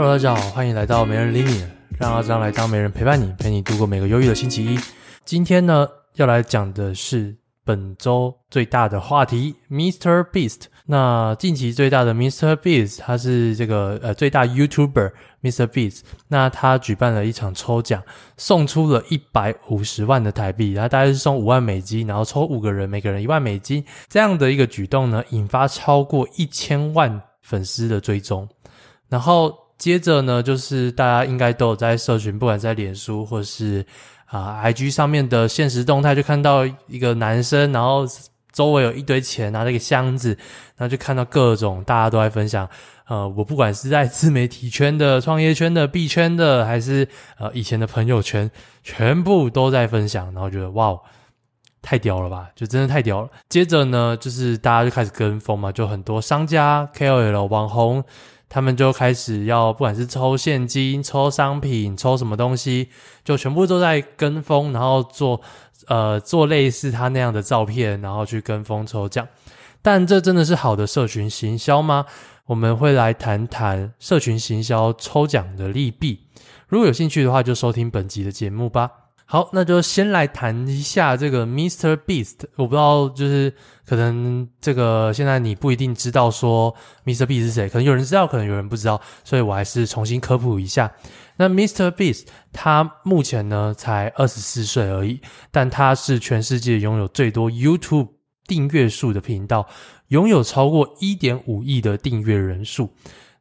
Hello，大家好，欢迎来到没人理你，让阿张来当没人陪伴你，陪你度过每个忧郁的星期一。今天呢，要来讲的是本周最大的话题，Mr. Beast。那近期最大的 Mr. Beast，他是这个呃最大 YouTuber Mr. Beast。那他举办了一场抽奖，送出了一百五十万的台币，然后大概是送五万美金，然后抽五个人，每个人一万美金。这样的一个举动呢，引发超过一千万粉丝的追踪。然后接着呢，就是大家应该都有在社群，不管在脸书或是啊、IG 上面的现实动态，就看到一个男生，然后。周围有一堆钱，拿着一个箱子，然后就看到各种大家都在分享。呃，我不管是在自媒体圈的、创业圈的、币圈的，还是呃以前的朋友圈，全部都在分享。然后觉得哇，太屌了吧，就真的太屌了。接着呢，就是大家就开始跟风嘛，就很多商家、KOL、网红，他们就开始要不管是抽现金、抽商品、抽什么东西，就全部都在跟风，然后做。呃，做类似他那样的照片，然后去跟风抽奖，但这真的是好的社群行销吗？我们会来谈谈社群行销抽奖的利弊。如果有兴趣的话，就收听本集的节目吧。好，那就先来谈一下这个 Mr. Beast。我不知道，就是可能这个现在你不一定知道说 Mr. Beast 是谁，可能有人知道，可能有人不知道，所以我还是重新科普一下。那 Mr. Beast 他目前呢才二十四岁而已，但他是全世界拥有最多 YouTube 订阅数的频道，拥有超过一点五亿的订阅人数。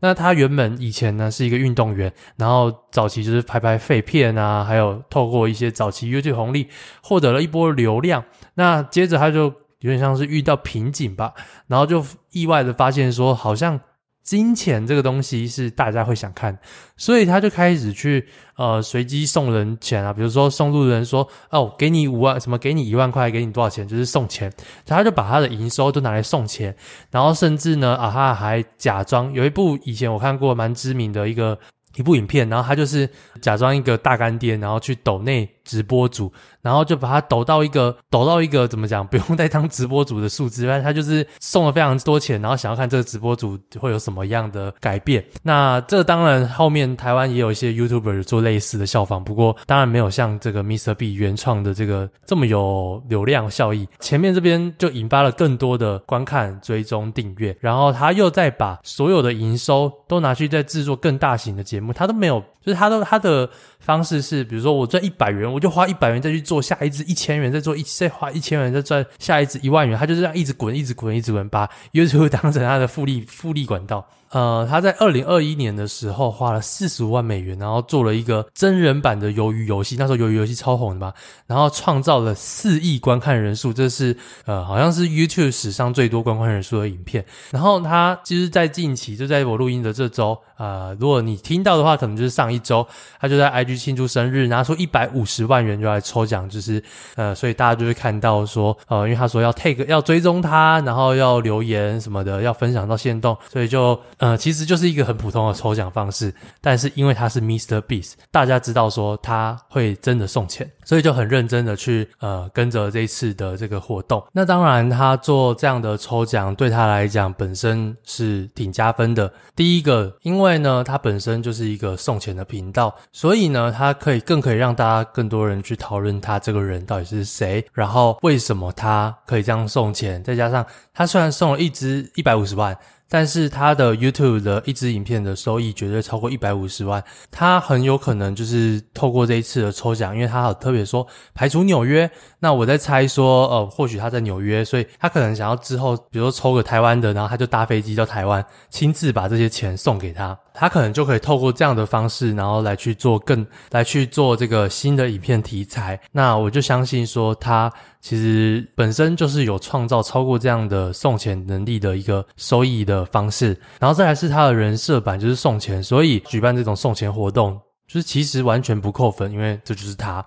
那他原本以前呢是一个运动员，然后早期就是拍拍废片啊，还有透过一些早期 YouTube 红利获得了一波流量。那接着他就有点像是遇到瓶颈吧，然后就意外的发现说好像。金钱这个东西是大家会想看，所以他就开始去呃随机送人钱啊，比如说送路人说哦，给你五万什么，给你一万块，给你多少钱，就是送钱。他就把他的营收都拿来送钱，然后甚至呢啊，他还假装有一部以前我看过蛮知名的一个一部影片，然后他就是假装一个大干爹，然后去抖内直播主。然后就把他抖到一个抖到一个怎么讲，不用再当直播主的数字，但他就是送了非常多钱，然后想要看这个直播主会有什么样的改变。那这当然后面台湾也有一些 YouTuber 做类似的效仿，不过当然没有像这个 Mr.B 原创的这个这么有流量效益。前面这边就引发了更多的观看、追踪、订阅，然后他又再把所有的营收都拿去再制作更大型的节节目，他都没有，就是他都他的方式是，比如说我赚一百元，我就花一百元再去做。下一支一千元，再做一再花一千元，再赚下一支一万元，他就这样一直滚，一直滚，一直滚，把 YouTube 当成他的复利复利管道。呃，他在二零二一年的时候花了四十五万美元，然后做了一个真人版的鱿鱼游戏，那时候鱿鱼游戏超红的吧，然后创造了四亿观看人数，这是呃好像是 YouTube 史上最多观看人数的影片。然后他其实，在近期就在我录音的这周。呃，如果你听到的话，可能就是上一周，他就在 IG 庆祝生日，拿出一百五十万元就来抽奖，就是呃，所以大家就会看到说，呃，因为他说要 take 要追踪他，然后要留言什么的，要分享到限动，所以就呃，其实就是一个很普通的抽奖方式，但是因为他是 Mr. Beast，大家知道说他会真的送钱，所以就很认真的去呃跟着这一次的这个活动。那当然，他做这样的抽奖对他来讲本身是挺加分的。第一个，因为呢，他本身就是一个送钱的频道，所以呢，他可以更可以让大家更多人去讨论他这个人到底是谁，然后为什么他可以这样送钱，再加上他虽然送了一支一百五十万。但是他的 YouTube 的一支影片的收益绝对超过一百五十万，他很有可能就是透过这一次的抽奖，因为他有特别说排除纽约，那我在猜说，呃，或许他在纽约，所以他可能想要之后，比如说抽个台湾的，然后他就搭飞机到台湾，亲自把这些钱送给他。他可能就可以透过这样的方式，然后来去做更来去做这个新的影片题材。那我就相信说，他其实本身就是有创造超过这样的送钱能力的一个收益的方式。然后再来是他的人设版就是送钱，所以举办这种送钱活动，就是其实完全不扣分，因为这就是他。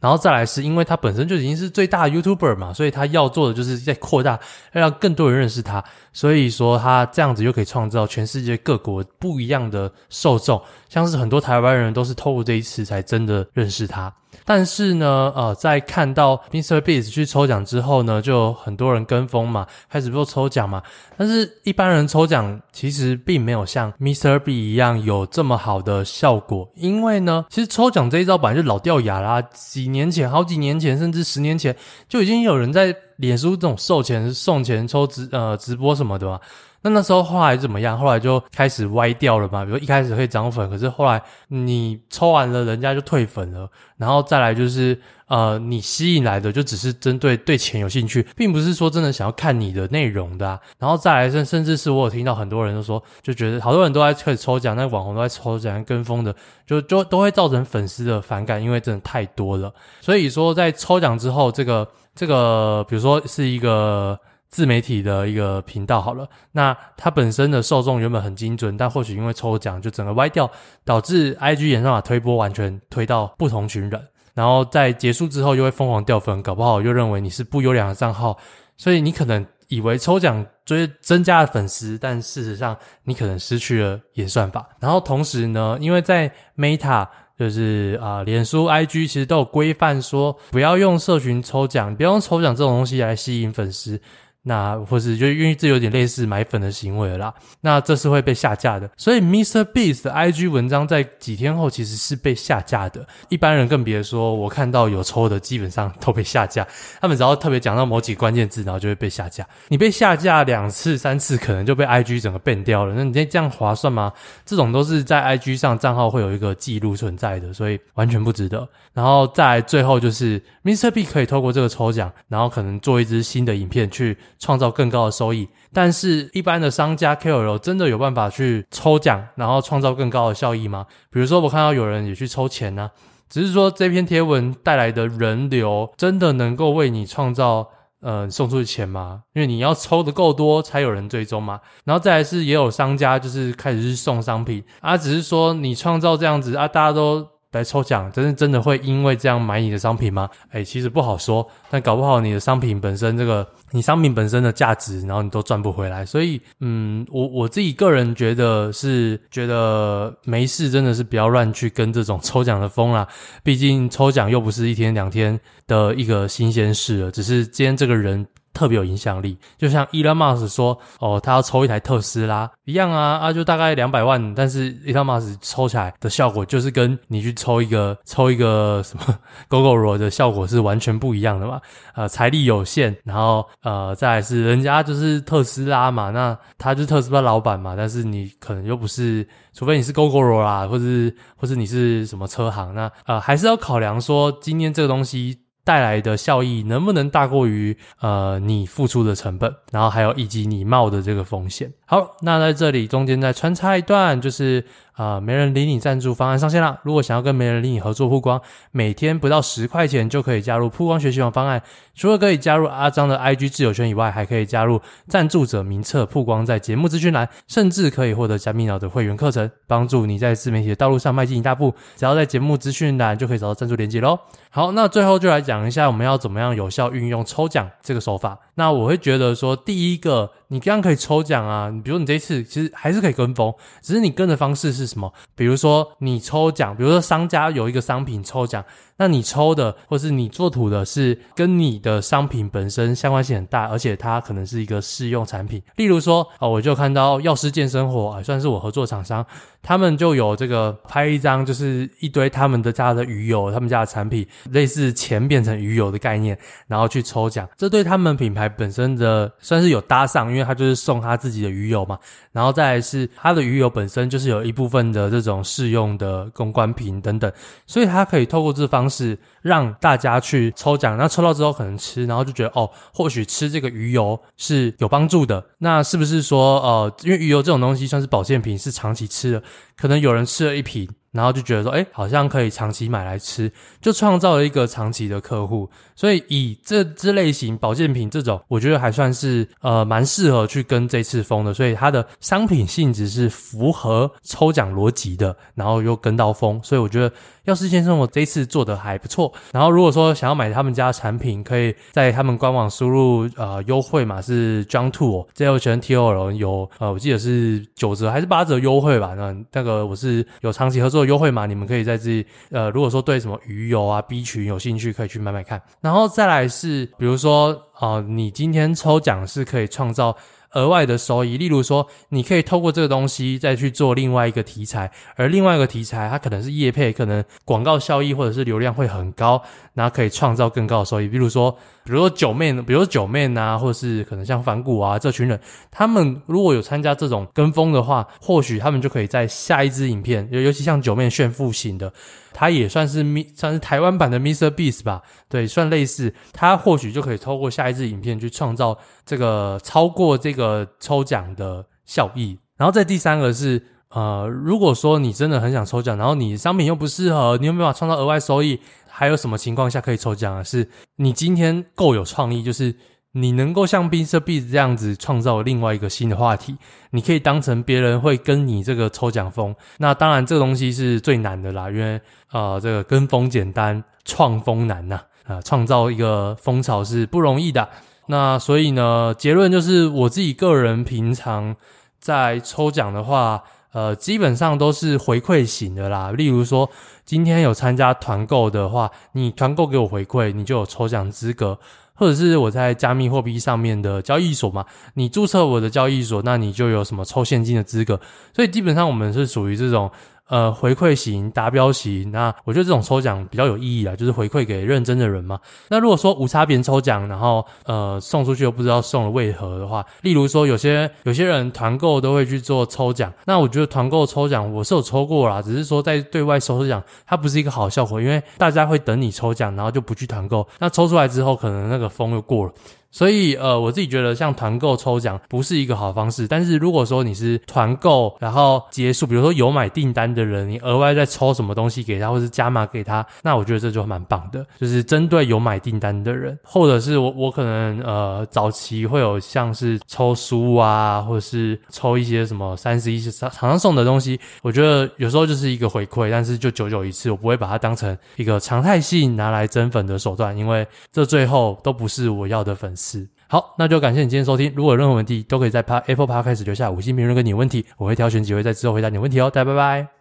然后再来是因为他本身就已经是最大的 YouTuber 嘛，所以他要做的就是在扩大，要让更多人认识他。所以说他这样子又可以创造全世界各国不一样的受众，像是很多台湾人都是透过这一次才真的认识他。但是呢，呃，在看到 MrBeast 去抽奖之后呢，就很多人跟风嘛，开始做抽奖嘛。但是一般人抽奖其实并没有像 MrBeast 一样有这么好的效果，因为呢，其实抽奖这一招本来就老掉牙啦，几年前、好几年前，甚至十年前就已经有人在脸书这种售钱、送钱、抽直呃直播什么的嘛。那那时候后来怎么样？后来就开始歪掉了嘛。比如一开始可以涨粉，可是后来你抽完了，人家就退粉了。然后再来就是，呃，你吸引来的就只是针对对钱有兴趣，并不是说真的想要看你的内容的啊。然后再来甚甚至是我有听到很多人都说，就觉得好多人都在开始抽奖，那网红都在抽奖，跟风的，就就都会造成粉丝的反感，因为真的太多了。所以说在抽奖之后，这个这个，比如说是一个。自媒体的一个频道好了，那它本身的受众原本很精准，但或许因为抽奖就整个歪掉，导致 IG 演算法推播完全推到不同群人，然后在结束之后又会疯狂掉粉，搞不好又认为你是不优良的账号，所以你可能以为抽奖追增加了粉丝，但事实上你可能失去了演算法。然后同时呢，因为在 Meta 就是啊、呃，脸书、IG 其实都有规范说不要用社群抽奖，不要用抽奖这种东西来吸引粉丝。那或是就因为这有点类似买粉的行为啦，那这是会被下架的。所以 MrBeast 的 IG 文章在几天后其实是被下架的。一般人更别说，我看到有抽的基本上都被下架。他们只要特别讲到某几关键字，然后就会被下架。你被下架两次、三次，可能就被 IG 整个 ban 掉了。那你这这样划算吗？这种都是在 IG 上账号会有一个记录存在的，所以完全不值得。然后再最后就是 Mr. B 可以透过这个抽奖，然后可能做一支新的影片去。创造更高的收益，但是一般的商家 KOL 真的有办法去抽奖，然后创造更高的效益吗？比如说，我看到有人也去抽钱呢、只是说这篇贴文带来的人流真的能够为你创造呃送出去钱吗？因为你要抽的够多才有人追踪嘛。然后再来是也有商家就是开始去送商品啊，只是说你创造这样子啊，大家都。来抽奖，真的真的会因为这样买你的商品吗？诶，其实不好说。但搞不好你的商品本身这个，你商品本身的价值，然后你都赚不回来。所以，嗯，我我自己个人觉得是觉得没事，真的是不要乱去跟这种 抽奖的风啦。毕竟抽奖又不是一天两天的一个新鲜事了，只是今天这个人。特别有影响力，就像 Elon Musk 说，哦，他要抽一台特斯拉一样啊，啊，就大概两百万，但是 Elon Musk 抽起来的效果，就是跟你去抽一个抽一个什么 Gogoro 的效果是完全不一样的嘛。呃，财力有限，然后呃，再来是人家就是特斯拉嘛，那他就特斯拉老板嘛，但是你可能又不是，除非你是 Gogoro 啦，或是或是你是什么车行，那呃，还是要考量说今天这个东西。带来的效益能不能大过于呃你付出的成本，然后还有以及你冒的这个风险。好，那在这里中间再穿插一段，就是。啊、没人理你赞助方案上线了。如果想要跟没人理你合作曝光，每天不到十块钱就可以加入曝光学习网方案。除了可以加入阿张的 IG 自由圈以外，还可以加入赞助者名册曝光在节目资讯栏，甚至可以获得加密脑的会员课程，帮助你在自媒体的道路上迈进一大步。只要在节目资讯栏就可以找到赞助链接喽。好，那最后就来讲一下我们要怎么样有效运用抽奖这个手法。那我会觉得说，第一个。你这样可以抽奖啊，你比如你这次其实还是可以跟风，只是你跟的方式是什么？比如说你抽奖，比如说商家有一个商品抽奖。那你抽的，或是你做图的，是跟你的商品本身相关性很大，而且它可能是一个试用产品。例如说，啊，我就看到药师健生活，啊，算是我合作厂商，他们就有这个拍一张，就是一堆他们的家的鱼油，他们家的产品，类似钱变成鱼油的概念，然后去抽奖。这对他们品牌本身的算是有搭上，因为他就是送他自己的鱼油嘛。然后再来是他的鱼油本身就是有一部分的这种试用的公关品等等，所以他可以透过这方式让大家去抽奖，那抽到之后可能吃，然后就觉得哦，或许吃这个鱼油是有帮助的。那是不是说呃，因为鱼油这种东西算是保健品，是长期吃的，可能有人吃了一瓶。然后就觉得说，哎，好像可以长期买来吃，就创造了一个长期的客户。所以以这支类型保健品这种，我觉得还算是呃蛮适合去跟这次风的。所以它的商品性质是符合抽奖逻辑的，然后又跟到风，所以我觉得。药师先生，我这次做的还不错。然后如果说想要买他们家产品，可以在他们官网输入呃优惠码是 John Two J O N T O L 有呃我记得是九折还是八折优惠吧？那那个我是有长期合作优惠码，你们可以在这里呃如果说对什么鱼油啊 B 群有兴趣，可以去买买看。然后再来是比如说呃你今天抽奖是可以创造。额外的收益，例如说，你可以透过这个东西再去做另外一个题材，而另外一个题材它可能是业配，可能广告效益或者是流量会很高，然后可以创造更高的收益。比如说，比如说九妹，比如说九妹啊，或者是可能像反骨啊这群人，他们如果有参加这种跟风的话，或许他们就可以在下一支影片，尤尤其像九妹炫富型的。它也算是算是台湾版的 Mr. Beast 吧，对，算类似。它或许就可以透过下一支影片去创造这个超过这个抽奖的效益。然后再第三个是，呃，如果说你真的很想抽奖，然后你商品又不适合，你有没有办法创造额外收益？还有什么情况下可以抽奖啊？是你今天够有创意，就是。你能够像 MrBeast 这样子创造另外一个新的话题，你可以当成别人会跟你这个抽奖风。那当然，这个东西是最难的啦，因为呃，这个跟风简单，创风难呐。啊，创造一个风潮是不容易的。那所以呢，结论就是我自己个人平常在抽奖的话，呃，基本上都是回馈型的啦。例如说，今天有参加团购的话，你团购给我回馈，你就有抽奖资格。或者是我在加密货币上面的交易所嘛，你注册我的交易所，那你就有什么抽现金的资格。所以基本上我们是属于这种。呃，回馈型、达标型，那我觉得这种抽奖比较有意义啊，就是回馈给认真的人嘛。那如果说无差别抽奖，然后呃送出去又不知道送了为何的话，例如说有些有些人团购都会去做抽奖，那我觉得团购抽奖我是有抽过啦，只是说在对外抽奖它不是一个好效果，因为大家会等你抽奖，然后就不去团购，那抽出来之后可能那个风又过了。所以，呃，我自己觉得像团购抽奖不是一个好方式。但是如果说你是团购，然后结束，比如说有买订单的人，你额外再抽什么东西给他，或是加码给他，那我觉得这就蛮棒的。就是针对有买订单的人，或者是我我可能呃早期会有像是抽书啊，或者是抽一些什么三十一厂商送的东西，我觉得有时候就是一个回馈，但是就久久一次，我不会把它当成一个常态性拿来增粉的手段，因为这最后都不是我要的粉丝。是，好，那就感谢你今天收听。如果有任何问题，都可以在 Apple Podcast 留下五星评论跟你问题，我会挑选几位在之后回答你问题哦。大家拜拜。